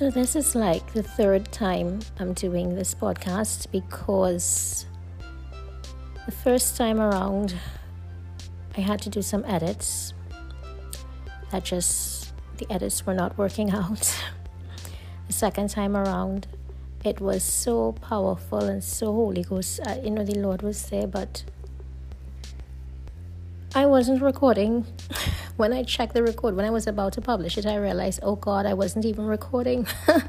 So, this is like the third time I'm doing this podcast because the first time around I had to do some edits that just the edits were not working out. the second time around, it was so powerful and so Holy Ghost. Uh, you know, the Lord was there, but I wasn't recording. when I checked the record, when I was about to publish it, I realized, oh God, I wasn't even recording. or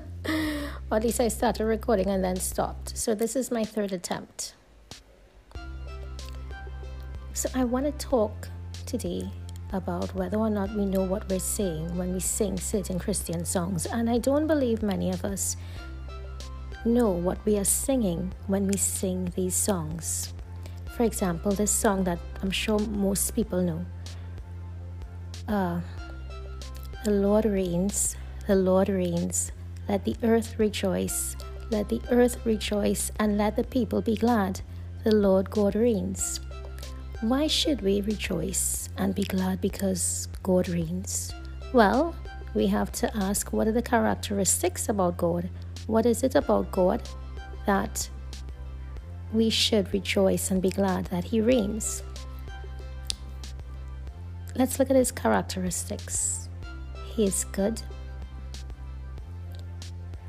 at least I started recording and then stopped. So this is my third attempt. So I want to talk today about whether or not we know what we're saying when we sing certain Christian songs. And I don't believe many of us know what we are singing when we sing these songs. For example, this song that I'm sure most people know uh, The Lord reigns, the Lord reigns, let the earth rejoice, let the earth rejoice, and let the people be glad. The Lord God reigns. Why should we rejoice and be glad because God reigns? Well, we have to ask what are the characteristics about God? What is it about God that we should rejoice and be glad that He reigns? Let's look at His characteristics. He is good,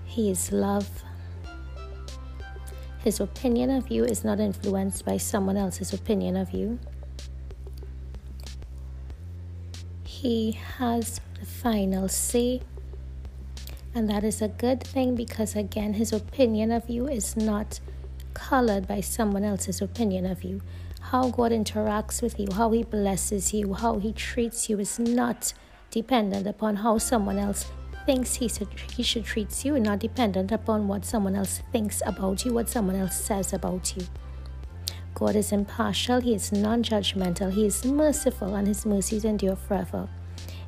He is love. His opinion of you is not influenced by someone else's opinion of you. He has the final say, and that is a good thing because, again, his opinion of you is not colored by someone else's opinion of you. How God interacts with you, how he blesses you, how he treats you is not dependent upon how someone else thinks he should, he should treat you, not dependent upon what someone else thinks about you, what someone else says about you. God is impartial, He is non judgmental, He is merciful, and His mercies endure forever.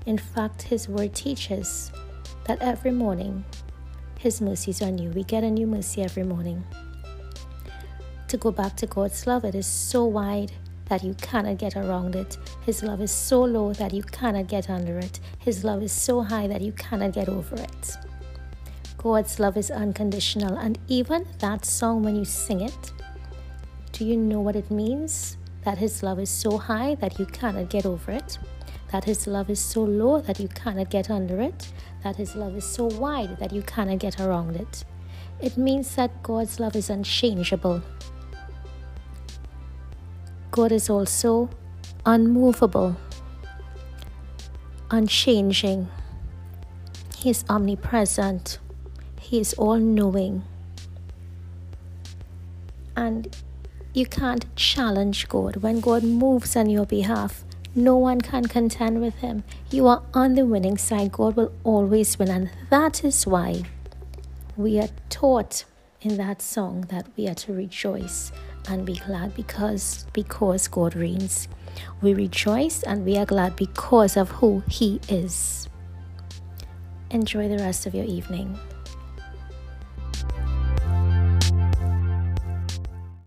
In fact, His word teaches that every morning His mercies are new. We get a new mercy every morning. To go back to God's love, it is so wide that you cannot get around it. His love is so low that you cannot get under it. His love is so high that you cannot get over it. God's love is unconditional, and even that song, when you sing it, do you know what it means? That His love is so high that you cannot get over it, that His love is so low that you cannot get under it, that His love is so wide that you cannot get around it. It means that God's love is unchangeable, God is also unmovable, unchanging. He is omnipresent. He is all knowing. And you can't challenge God. When God moves on your behalf, no one can contend with him. You are on the winning side. God will always win. And that is why we are taught in that song that we are to rejoice and be glad because because God reigns. We rejoice and we are glad because of who he is. Enjoy the rest of your evening.